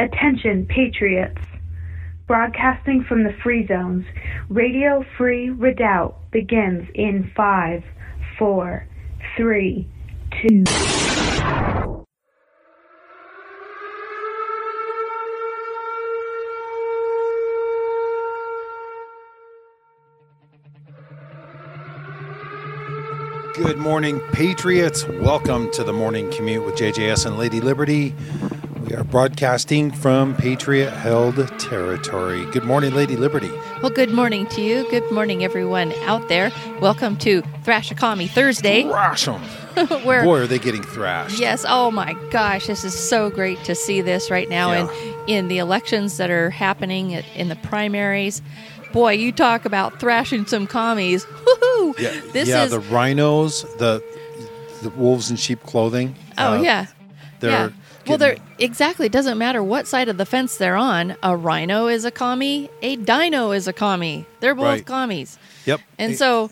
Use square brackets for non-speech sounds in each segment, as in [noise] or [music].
Attention, Patriots! Broadcasting from the Free Zones, Radio Free Redoubt begins in five, four, three, two. Good morning, Patriots. Welcome to the morning commute with JJS and Lady Liberty. We are broadcasting from Patriot held territory. Good morning, Lady Liberty. Well, good morning to you. Good morning, everyone out there. Welcome to Thrashakami Thursday. Thrash 'em. [laughs] where Boy, are they getting thrashed. Yes. Oh my gosh, this is so great to see this right now Yeah. and in the elections that are happening in the primaries. Boy, you talk about thrashing some commies. Woohoo! Yeah, This yeah is the rhinos, the the wolves in sheep clothing. Oh uh, yeah. They're yeah. Well, they're exactly. It doesn't matter what side of the fence they're on. A rhino is a commie. A dino is a commie. They're both Right. commies. Yep. And Eh, so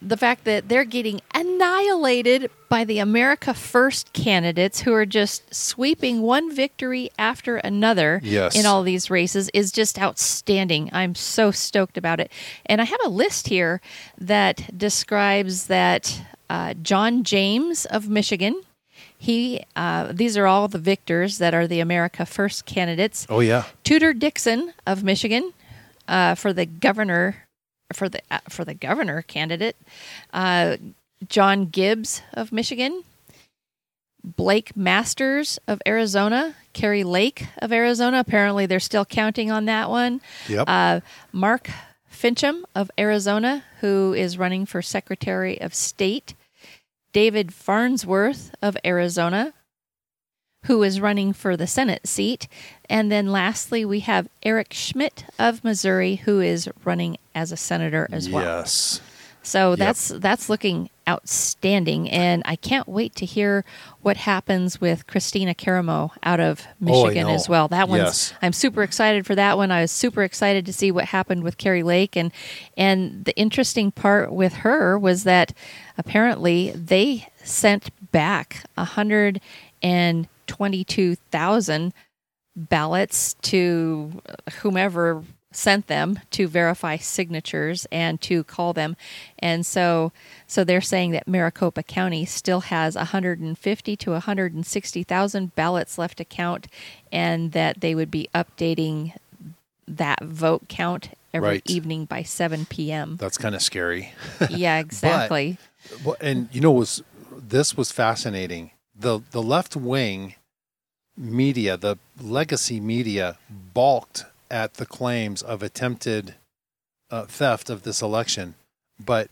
the fact that they're getting annihilated by the America First candidates who are just sweeping one victory after another Yes. in all these races is just outstanding. I'm so stoked about it. And I have a list here that describes that uh, John James of Michigan. He, uh, these are all the victors that are the America First candidates. Oh yeah. Tudor Dixon of Michigan uh, for the governor for the uh, for the governor candidate. Uh, John Gibbs of Michigan. Blake Masters of Arizona. Kari Lake of Arizona. Apparently, they're still counting on that one. Yep. Uh, Mark Finchem of Arizona, who is running for Secretary of State. David Farnsworth of Arizona, who is running for the Senate seat. And then lastly, we have Eric Schmitt of Missouri, who is running as a senator as well. Yes. So that's that's looking outstanding, and I can't wait to hear what happens with Kristina Karamo out of Oh, Michigan know. as well. That one's Yes. I'm super excited for that one. I was super excited to see what happened with Kari Lake, and and the interesting part with her was that apparently they sent back a hundred and twenty two thousand ballots to whomever sent them to verify signatures and to call them and so so they're saying that Maricopa County still has 150 to 160,000 ballots left to count and that they would be updating that vote count every Right. evening by 7 p.m. That's kind of scary. [laughs] yeah, exactly. Well, and you know was this was fascinating. The the left wing media, the legacy media, balked at the claims of attempted uh, theft of this election, but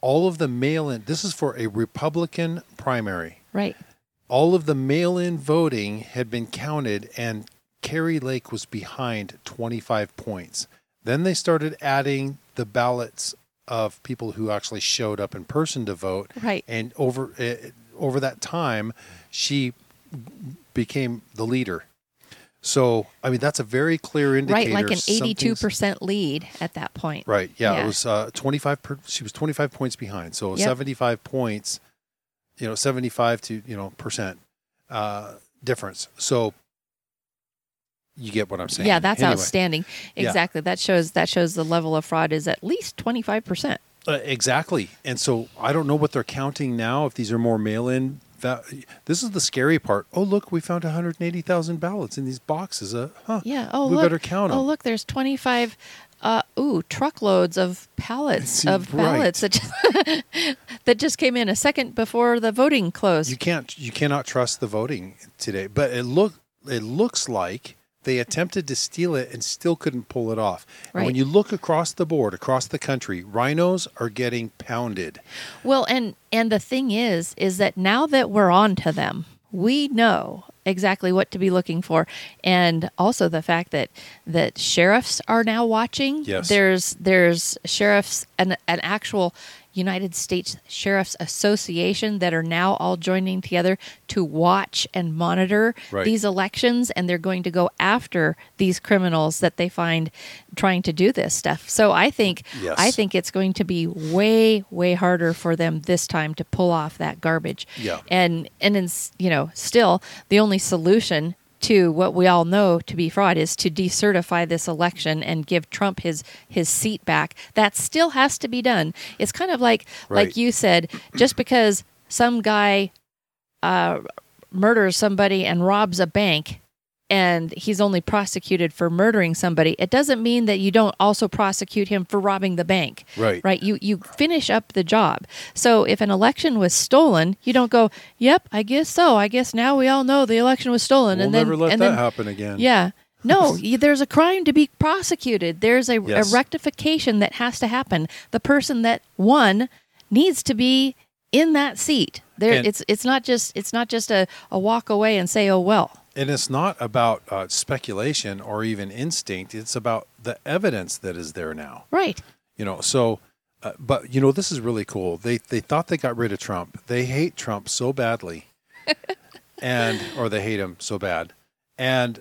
all of the mail-in. This is for a Republican primary. right. All of the mail-in voting had been counted, and Kari Lake was behind 25 points. Then they started adding the ballots of people who actually showed up in person to vote Right. and over uh, over that time she became the leader so i mean that's a very clear indicator Right, like an 82% lead at that point. right yeah, Yeah. it was uh, 25 per, she was 25 points behind so Yep. 75 points you know 75 to you know percent uh difference so you get what i'm saying Yeah, that's Anyway, outstanding. Yeah. Exactly. That shows that shows the level of fraud is at least 25%. Uh, exactly. And so I don't know what they're counting now. If these are more mail-in, va- this is the scary part. Oh, look, we found 180,000 ballots in these boxes. Uh, huh. Yeah. Oh, we look. better count 'em. Oh, look, there's 25 uh ooh, truckloads of pallets [laughs] of right. ballots that just, [laughs] that just came in a second before the voting closed. You can't. You cannot trust the voting today. But it look. It looks like they attempted to steal it and still couldn't pull it off. And when you look across the board, across the country, rhinos are getting pounded. Well, and and the thing is, is that now that we're on to them, we know exactly what to be looking for, and also the fact that that sheriffs are now watching. Yes. There's there's sheriffs an an actual United States Sheriff's Association that are now all joining together to watch and monitor Right. these elections, and they're going to go after these criminals that they find trying to do this stuff. So I think Yes. I think it's going to be way way harder for them this time to pull off that garbage. Yeah. And and it's you know still the only solution to what we all know to be fraud is to decertify this election and give Trump his his seat back. That still has to be done. It's kind of like Right. like you said, just because some guy uh, murders somebody and robs a bank and he's only prosecuted for murdering somebody, it doesn't mean that you don't also prosecute him for robbing the bank. Right. Right. You you finish up the job. So if an election was stolen, you don't go, "Yep, I guess so. I guess now we all know the election was stolen." We'll and then never let and that then, happen again. Yeah. No, [laughs] there's a crime to be prosecuted. There's a, Yes. a rectification that has to happen. The person that won needs to be in that seat. There, And- it's it's not just it's not just a, a walk away and say, "Oh well." And it's not about uh, speculation or even instinct. It's about the evidence that is there now. Right. You know, so, uh, but you know, this is really cool. They they thought they got rid of Trump. They hate Trump so badly, [laughs] and or they hate him so bad, and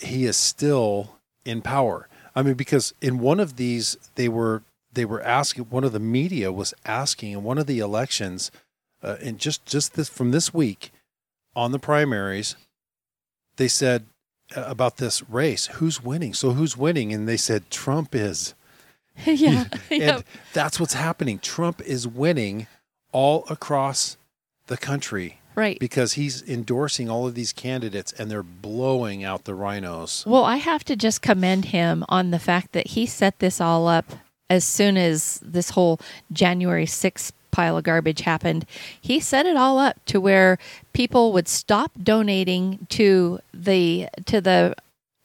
he is still in power. I mean, because in one of these, they were they were asking. One of the media was asking in one of the elections, uh, and just just this from this week, on the primaries, they said uh, about this race, who's winning? So who's winning? And they said Trump is. [laughs] yeah. [laughs] And Yep. that's what's happening. Trump is winning all across the country Right. because he's endorsing all of these candidates and they're blowing out the rhinos. Well, I have to just commend him on the fact that he set this all up as soon as this whole January 6th pile of garbage happened. He set it all up to where people would stop donating to the to the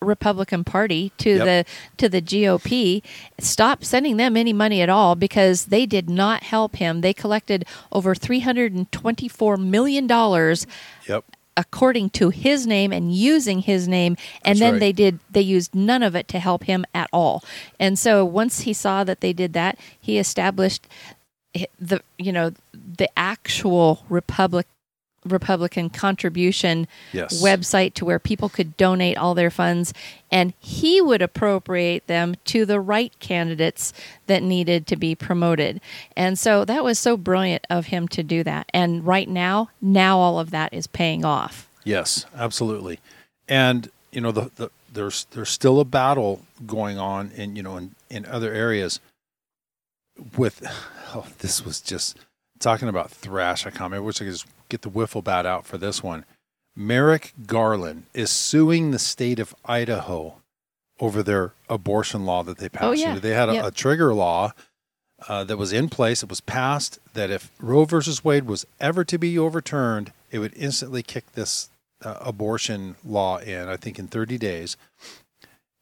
Republican Party to Yep. the to the GOP stop sending them any money at all because they did not help him. They collected over 324 million dollars Yep. according to his name and using his name and That's then right. they did they used none of it to help him at all and so once he saw that they did that he established the you know the actual republic republican contribution Yes. website to where people could donate all their funds and he would appropriate them to the right candidates that needed to be promoted. And so that was so brilliant of him to do that. And right now, now all of that is paying off. Yes, absolutely. And you know, the, the there's there's still a battle going on in you know in, in other areas with [sighs] oh, this was just talking about thrash. I can't. I wish I could just get the wiffle bat out for this one. Merrick Garland is suing the state of Idaho over their abortion law that they passed. Oh, yeah. They had a, Yep. a trigger law uh, that was in place. It was passed that if Roe versus Wade was ever to be overturned, it would instantly kick this uh, abortion law in, I think, in 30 days.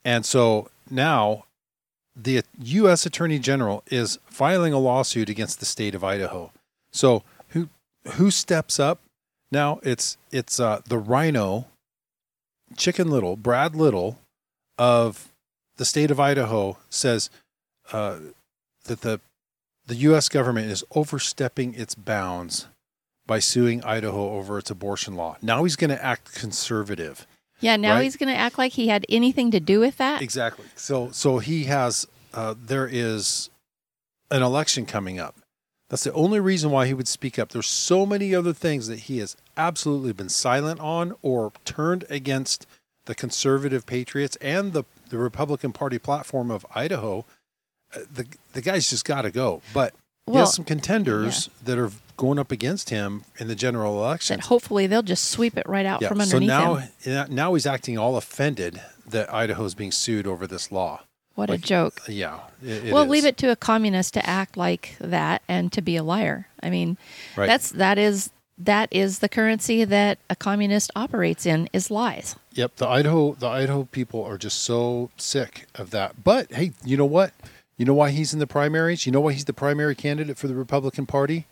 And so now the U.S. Attorney General is filing a lawsuit against the state of Idaho. So who who steps up now? It's it's uh, the Rhino, Chicken Little, Brad Little, of the state of Idaho says uh, that the the U.S. government is overstepping its bounds by suing Idaho over its abortion law. Now he's going to act conservative. Yeah, now Right. he's going to act like he had anything to do with that. Exactly. So so he has uh, there is an election coming up. That's the only reason why he would speak up. There's so many other things that he has absolutely been silent on or turned against the conservative patriots and the the Republican Party platform of Idaho. Uh, the the guy's just got to go. But he Well, has some contenders that are going up against him in the general election. That hopefully they'll just sweep it right out from so underneath now him. Uh, now he's acting all offended that Idaho is being sued over this law. What like- a joke. Uh, yeah. It, well, is. leave it to a communist to act like that and to be a liar. I mean, Right. that's that is that is the currency that a communist operates in is lies. Yep. The Idaho the Idaho people are just so sick of that. But hey, you know what? You know why he's in the primaries? You know why he's the primary candidate for the Republican Party?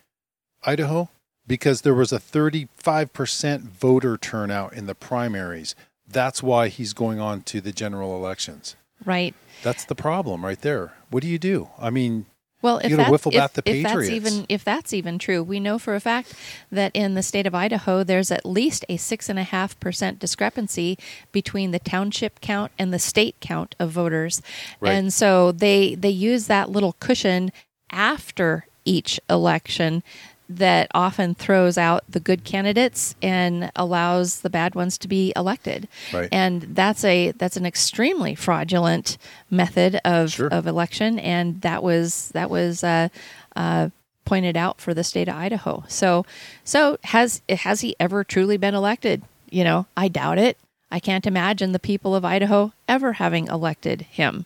Idaho? Because there was a 35% voter turnout in the primaries. That's why he's going on to the general elections. Right. That's the problem right there. What do you do? I mean, Well, if, You that- wiffle if, if that's even if that's even true, we know for a fact that in the state of Idaho, there's at least a six and a half percent discrepancy between the township count and the state count of voters, Right. and so they they use that little cushion after each election that often throws out the good candidates and allows the bad ones to be elected. Right. And that's a that's an extremely fraudulent method of Sure. of election, and that was that was uh, uh, pointed out for the state of Idaho. So so has has he ever truly been elected? You know, I doubt it. I can't imagine the people of Idaho ever having elected him.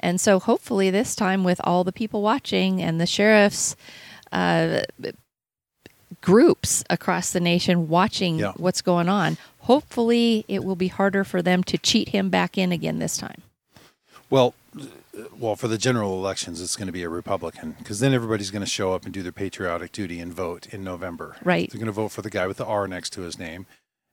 And so hopefully this time with all the people watching and the sheriffs uh, groups across the nation watching Yeah. what's going on, hopefully it will be harder for them to cheat him back in again this time. Well, well, for the general elections, it's going to be a Republican because then everybody's going to show up and do their patriotic duty and vote in November. Right. They're going to vote for the guy with the R next to his name,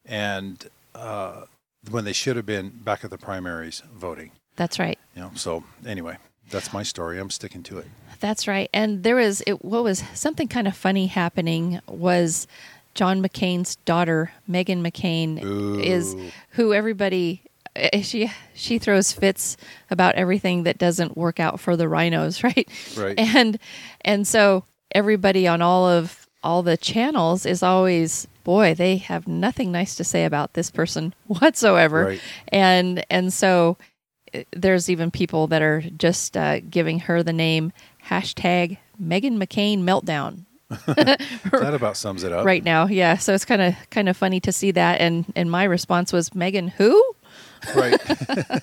and uh, when they should have been back at the primaries voting. That's right. You know. So anyway, that's my story. I'm sticking to it. That's right. And there was it what was something kind of funny happening was John McCain's daughter, Meghan McCain, is who everybody eh, she she throws fits about everything that doesn't work out for the rhinos, [laughs] right? Right. And and so everybody on all of all the channels is always boy, they have nothing nice to say about this person [laughs] whatsoever. Right. And and so eh, there's even people that are just uh, giving her the name hashtag Meghan McCain meltdown [laughs] that about sums it up. right now. Yeah, so it's kind of kind of funny to see that. And and my response was Megan who? Right. [laughs]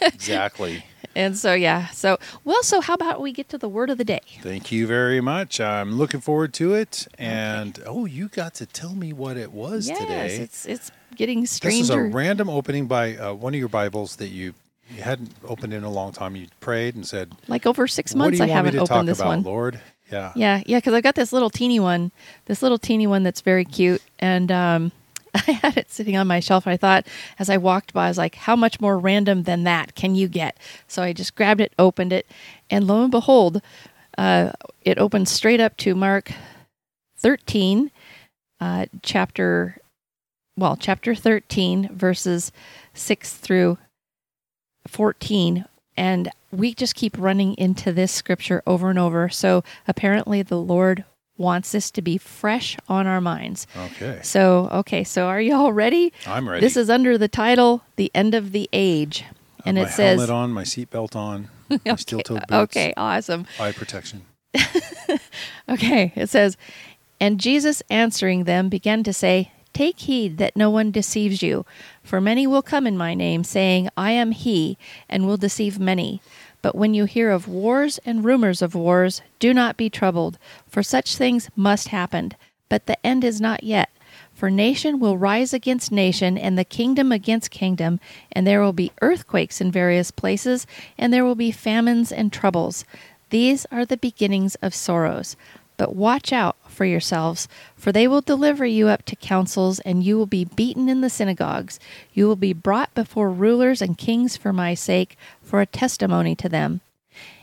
exactly. And so yeah, so well, so how about we get to the word of the day? Thank you very much. I'm looking forward to it. And oh, you got to tell me what it was yes, today. it's it's getting stranger. This is a random opening by uh, one of your Bibles that you, you hadn't opened in a long time. You prayed and said, like over six months, I haven't to opened talk this about, one. Lord?" Yeah. Yeah, yeah, because I've got this little teeny one, this little teeny one that's very cute, and um, [laughs] I had it sitting on my shelf. And I thought, as I walked by, I was like, "How much more random than that can you get?" So I just grabbed it, opened it, and lo and behold, uh, it opened straight up to Mark thirteen, uh, chapter, well, chapter thirteen, verses six through fourteen, and we just keep running into this scripture over and over. So apparently, the Lord wants this to be fresh on our minds. Okay. So, okay, so are you all ready? I'm ready. This is under the title "The End of the Age," and my it says, helmet on, my seatbelt on, [laughs] my steel-toed boots, "Okay, awesome." eye protection. [laughs] Okay, it says, And Jesus answering them began to say, Take heed that no one deceives you, for many will come in my name, saying, I am he, and will deceive many. But when you hear of wars and rumors of wars, do not be troubled, for such things must happen. But the end is not yet. For nation will rise against nation, and the kingdom against kingdom, and there will be earthquakes in various places, and there will be famines and troubles. These are the beginnings of sorrows. But watch out for yourselves, for they will deliver you up to councils, and you will be beaten in the synagogues. You will be brought before rulers and kings for my sake, for a testimony to them.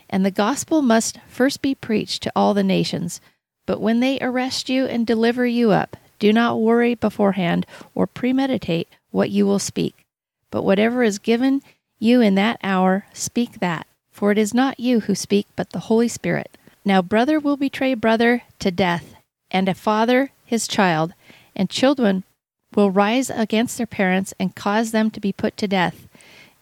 And the gospel must first be preached to all the nations. But when they arrest you and deliver you up, do not worry beforehand or premeditate what you will speak. But whatever is given you in that hour, speak that. For it is not you who speak, but the Holy Spirit. Now brother will betray brother to death, and a father his child, and children will rise against their parents and cause them to be put to death.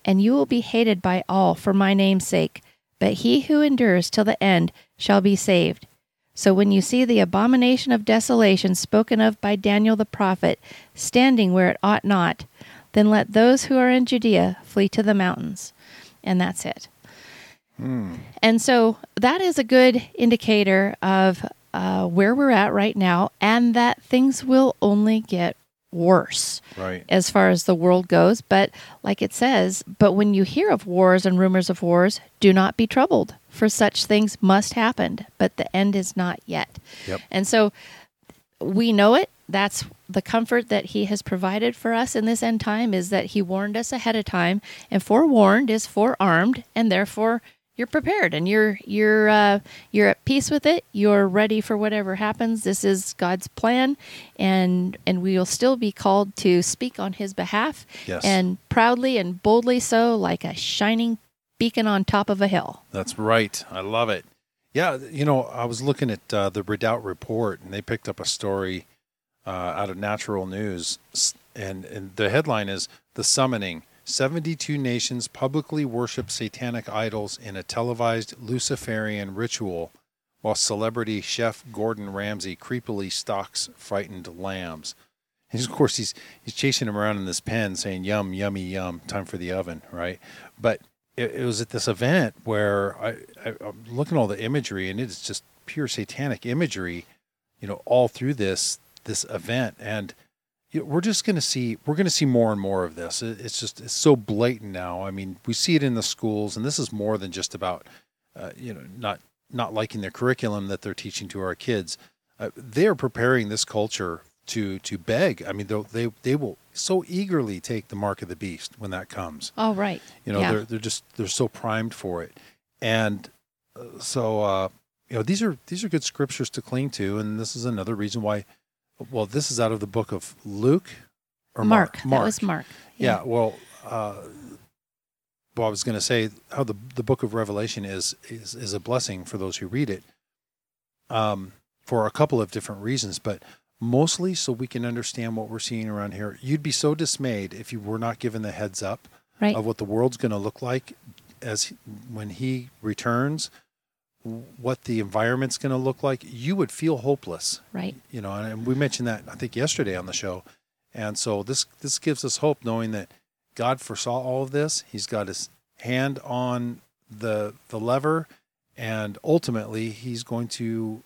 And you will be hated by all for my name's sake, but he who endures till the end shall be saved. So when you see the abomination of desolation spoken of by Daniel the prophet standing where it ought not, then let those who are in Judea flee to the mountains. And that's it. Hmm. And so that is a good indicator of uh, where we're at right now and that things will only get worse Right. as far as the world goes. But like it says, but when you hear of wars and rumors of wars, do not be troubled, for such things must happen, but the end is not yet. Yep. And so we know it. That's the comfort that he has provided for us in this end time is that he warned us ahead of time, and forewarned is forearmed, and therefore you're prepared and you're you're uh, you're at peace with it. You're ready for whatever happens. This is God's plan, and and we will still be called to speak on His behalf, Yes. and proudly and boldly so, like a shining beacon on top of a hill. That's right. I love it. Yeah, you know, I was looking at uh, the Redoubt report, and they picked up a story uh, out of Natural News, and and the headline is "The Summoning: 72 nations publicly worship satanic idols in a televised Luciferian ritual, while celebrity chef Gordon Ramsay creepily stalks frightened lambs." And of course, he's he's chasing him around in this pen, saying "Yum, yummy, yum, time for the oven," right? But it, it was at this event where I, I, I'm looking at all the imagery, and it's just pure satanic imagery, you know, all through this this event, and you know, we're just going to see we're going to see more and more of this. It's just it's so blatant now. I mean, we see it in the schools, and this is more than just about uh, you know not not liking the curriculum that they're teaching to our kids. Uh, they are preparing this culture to to beg. I mean, they they will so eagerly take the mark of the beast when that comes. Oh, right. You know, Yeah. they're they're just they're so primed for it, and uh, so uh, you know these are these are good scriptures to cling to, and this is another reason why. Well, this is out of the book of Luke or Mark. Mark. That was Mark. Yeah. well, uh, well, I was going to say how the the book of Revelation is is is a blessing for those who read it, um, for a couple of different reasons, but mostly so we can understand what we're seeing around here. You'd be so dismayed if you were not given the heads up Right. of what the world's going to look like as when he returns, what the environment's going to look like. You would feel hopeless Right. you know, and we mentioned that I think yesterday on the show, and so this this gives us hope, knowing that God foresaw all of this. He's got His hand on the the lever, and ultimately He's going to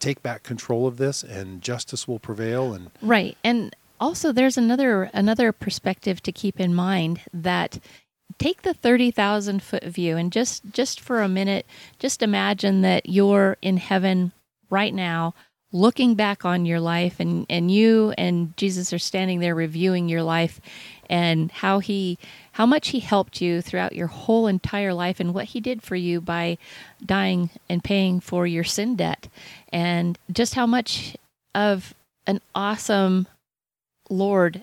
take back control of this, and justice will prevail. And Right. And also there's another another perspective to keep in mind that take the 30,000 foot view and just just for a minute just imagine that you're in heaven right now looking back on your life and and you and Jesus are standing there reviewing your life and how he how much he helped you throughout your whole entire life and what he did for you by dying and paying for your sin debt. And just how much of an awesome Lord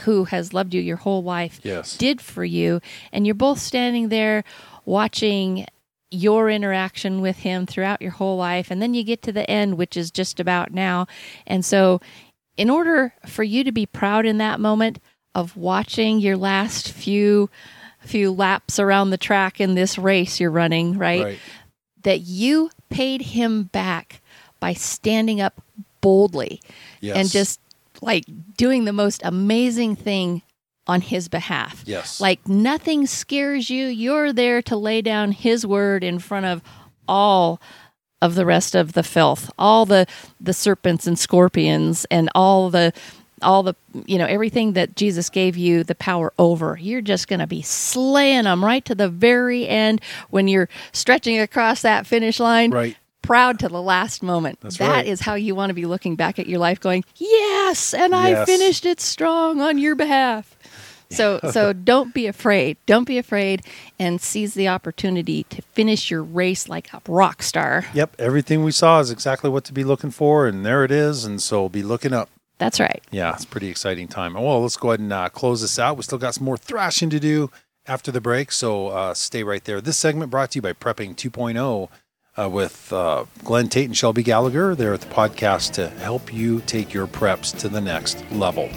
who has loved you your whole life yes, did for you. And you're both standing there watching your interaction with him throughout your whole life. And then you get to the end, which is just about now. And so, in order for you to be proud in that moment of watching your last few few laps around the track in this race you're running, right? right, That you paid him back by standing up boldly yes, and just like doing the most amazing thing on his behalf. yes, Like nothing scares you. You're there to lay down his word in front of all of the rest of the filth, all the the serpents and scorpions and all the all the you know everything that Jesus gave you the power over. You're just going to be slaying them right to the very end when you're stretching across that finish line right. Proud to the last moment. That's That right. is how you want to be looking back at your life going, "Yes, and I finished it strong on your behalf." So so [laughs] don't be afraid. Don't be afraid and seize the opportunity to finish your race like a rock star. Yep, everything we saw is exactly what to be looking for, and there it is. And so be looking up. That's right. Yeah, it's a pretty exciting time. Well, let's go ahead and uh, close this out. We still got some more thrashing to do after the break, so uh, stay right there. This segment brought to you by Prepping 2.0 uh, with uh, Glenn Tate and Shelby Gallagher. They're at the podcast to help you take your preps to the next level.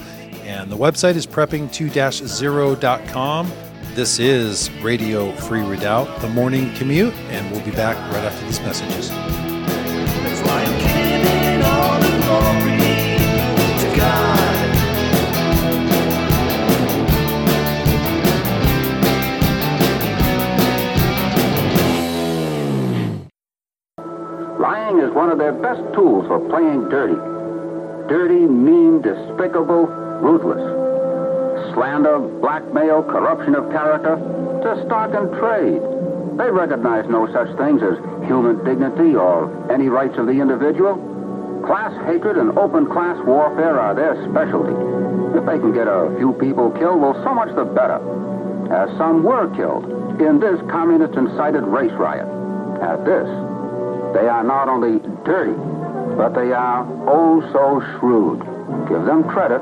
And the website is prepping2-0.com. This is Radio Free Redoubt, the morning commute, and we'll be back right after these messages. Lying is one of their best tools for playing dirty. Dirty, mean, despicable, ruthless. Slander, blackmail, corruption of character, to stock and trade. They recognize no such things as human dignity or any rights of the individual. Class hatred and open class warfare are their specialty. If they can get a few people killed, well, so much the better. As some were killed in this communist incited race riot. At this, they are not only dirty, but they are oh so shrewd. Give them credit.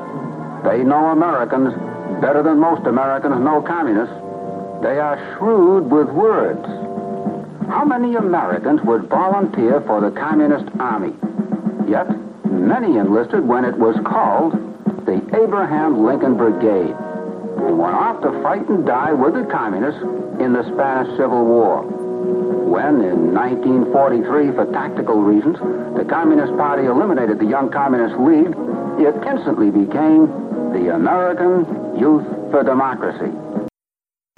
They know Americans better than most Americans know communists. They are shrewd with words. How many Americans would volunteer for the Communist Army? Yet, many enlisted when it was called the Abraham Lincoln Brigade and went off to fight and die with the Communists in the Spanish Civil War. When, in 1943, for tactical reasons, the Communist Party eliminated the Young Communist League, it instantly became the American Youth for Democracy.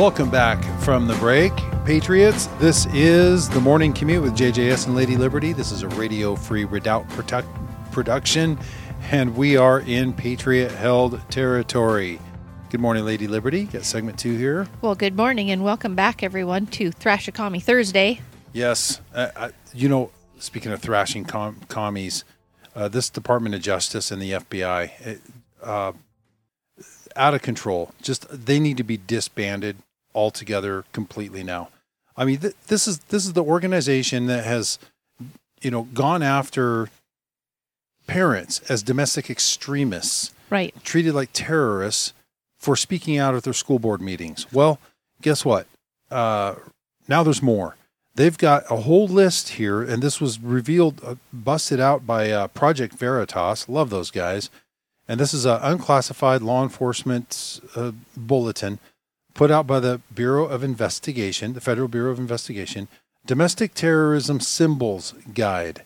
Welcome back from the break, Patriots. This is the morning commute with JJS and Lady Liberty. This is a radio free Redoubt product- production, and we are in Patriot held territory. Good morning, Lady Liberty. Got segment two here. Well, good morning and welcome back, everyone, to Thrashakami Thursday. Yes. Uh, I, you know, speaking of thrashing com- commies, uh, this Department of Justice and the FBI, it, uh, out of control. Just they need to be disbanded altogether completely now. I mean, th- this is this is the organization that has, you know, gone after parents as domestic extremists Right. treated like terrorists for speaking out at their school board meetings. Well, guess what? Uh, now there's more. They've got a whole list here, and this was revealed, uh, busted out by uh, Project Veritas. Love those guys. And this is an unclassified law enforcement uh, bulletin put out by the Bureau of Investigation, the Federal Bureau of Investigation, Domestic Terrorism Symbols Guide.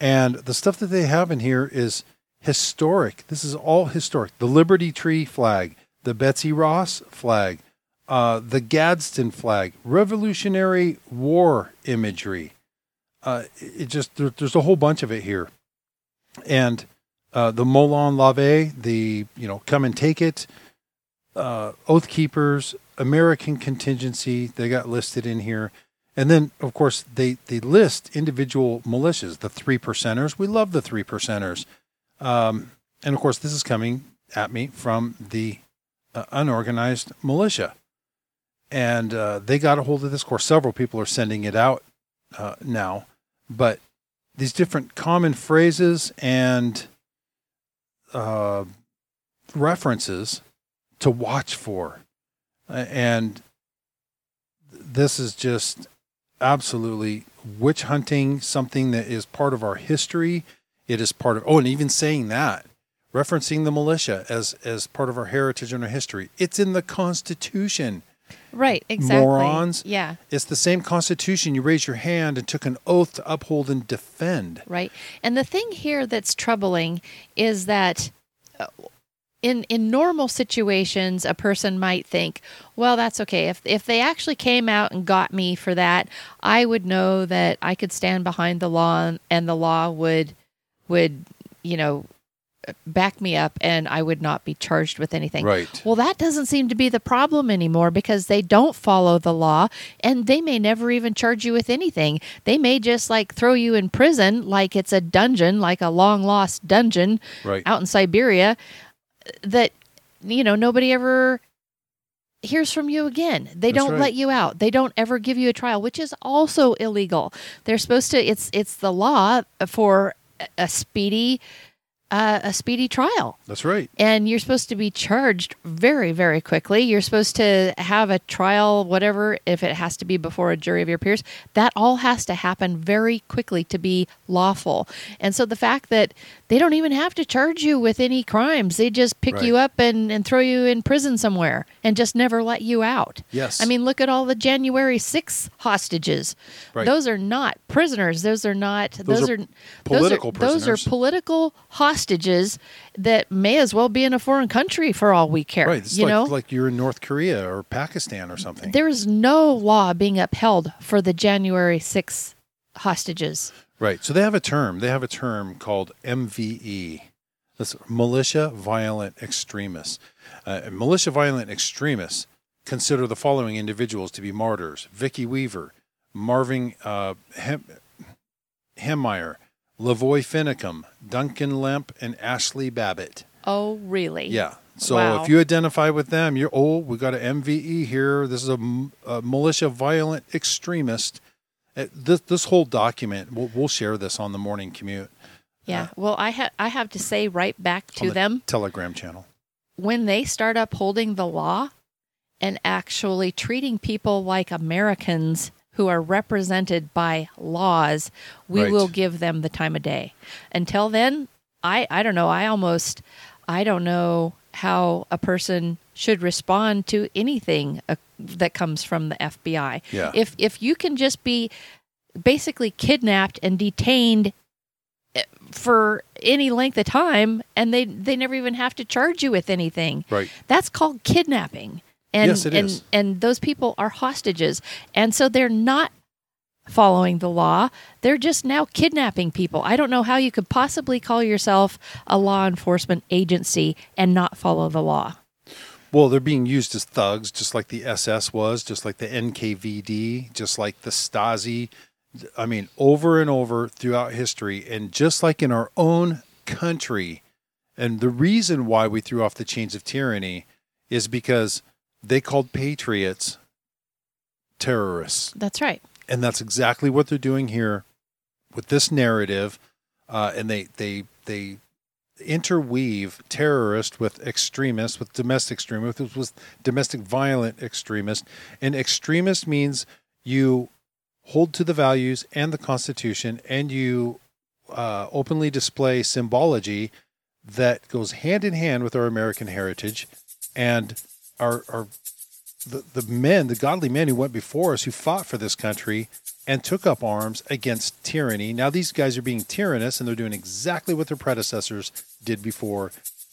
And the stuff that they have in here is historic. This is all historic. The Liberty Tree flag, the Betsy Ross flag, uh, the Gadsden flag, Revolutionary War imagery. Uh, it just there, there's a whole bunch of it here, and uh, the Molon Labe, the you know come and take it, uh, Oath Keepers, American Contingency. They got listed in here. And then, of course, they, they list individual militias, the three percenters. We love the three percenters. Um, and of course, this is coming at me from the uh, unorganized militia. And uh, they got a hold of this. Of course, several people are sending it out uh, now. But these different common phrases and uh, references to watch for. And this is just absolutely witch hunting, something that is part of our history. It is part of, oh, and even saying that, referencing the militia as, as part of our heritage and our history. It's in the Constitution. Right. Exactly. Morons. Yeah. It's the same Constitution. You raised your hand and took an oath to uphold and defend. Right. And the thing here that's troubling is that uh, in in normal situations a person might think, well, that's okay. If if they actually came out and got me for that, I would know that I could stand behind the law and, the law would would, you know, back me up and I would not be charged with anything. Right. Well, that doesn't seem to be the problem anymore because they don't follow the law and they may never even charge you with anything. They may just like throw you in prison like it's a dungeon, like a long lost dungeon Right. out in Siberia that you know nobody ever hears from you again. They That's don't right. let you out. They don't ever give you a trial, which is also illegal. They're supposed to it's it's the law for a- a speedy uh, a speedy trial That's right. and you're supposed to be charged very very quickly you're supposed to have a trial whatever if it has to be before a jury of your peers that all has to happen very quickly to be lawful and so the fact that they don't even have to charge you with any crimes they just pick Right. you up and, and throw you in prison somewhere and just never let you out Yes. i mean look at all the january 6th hostages Right. those are not prisoners those are not those, are are, political those are, those are political hostages that may as well be in a foreign country for all we care. Right. It's you like, know, like you're in North Korea or Pakistan or something. there is no law being upheld for the January 6th hostages. Right. So they have a term. They have a term called MVE. That's militia violent extremists. Uh, militia violent extremists consider the following individuals to be martyrs Vicki Weaver, Marvin uh, Hem- Heemeyer, Lavoy Finicum, Duncan Lemp, and Ashli Babbitt. Oh, really? Yeah. So Wow. if you identify with them, you're oh, we got an MVE here. This is a militia violent extremist. Uh, This this whole document, we'll, we'll share this on the morning commute Yeah. Well, I have I have to say right back to the them Telegram channel. when they start upholding the law and actually treating people like Americans who are represented by laws, we Right. will give them the time of day. Until then, I I don't know. I almost I don't know how a person should respond to anything uh, that comes from the FBI. Yeah. If if you can just be basically kidnapped and detained eh, for any length of time and they they never even have to charge you with anything. Right. That's called kidnapping. And Yes, it and is. and those people are hostages. And so they're not following the law. They're just now kidnapping people. I don't know how you could possibly call yourself a law enforcement agency and not follow the law. Well, they're being used as thugs, just like the SS was, just like the NKVD, just like the Stasi. I mean, over and over throughout history, and just like in our own country. And the reason why we threw off the chains of tyranny is because they called patriots terrorists. That's right. and that's exactly what they're doing here with this narrative uh, and they they they interweave terrorist with extremist with domestic extremist with, with domestic violent extremist and extremist means you hold to the values and the constitution and you uh, openly display symbology that goes hand in hand with our american heritage and our our the, the men, the godly men who went before us, who fought for this country and took up arms against tyranny. Now these guys are being tyrannous and they're doing exactly what their predecessors did before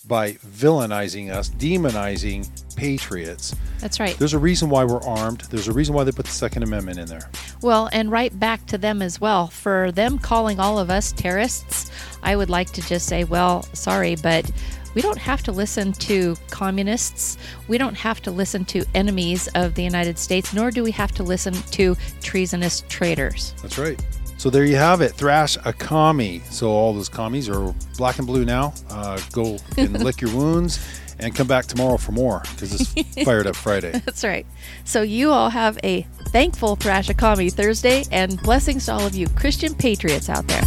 by villainizing us, demonizing patriots. That's right. There's a reason why we're armed. There's a reason why they put the Second Amendment in there. Well, and right back to them as well. For them calling all of us terrorists, I would like to just say, well, sorry, but we don't have to listen to communists. We don't have to listen to enemies of the United States, nor do we have to listen to treasonous traitors. That's right. So there you have it. Thrash a commie. So all those commies are black and blue now. Uh, go and [laughs] lick your wounds and come back tomorrow for more because it's Fired Up Friday. [laughs] That's right. So you all have a thankful thrash Thrashakami Thursday and blessings to all of you Christian patriots out there.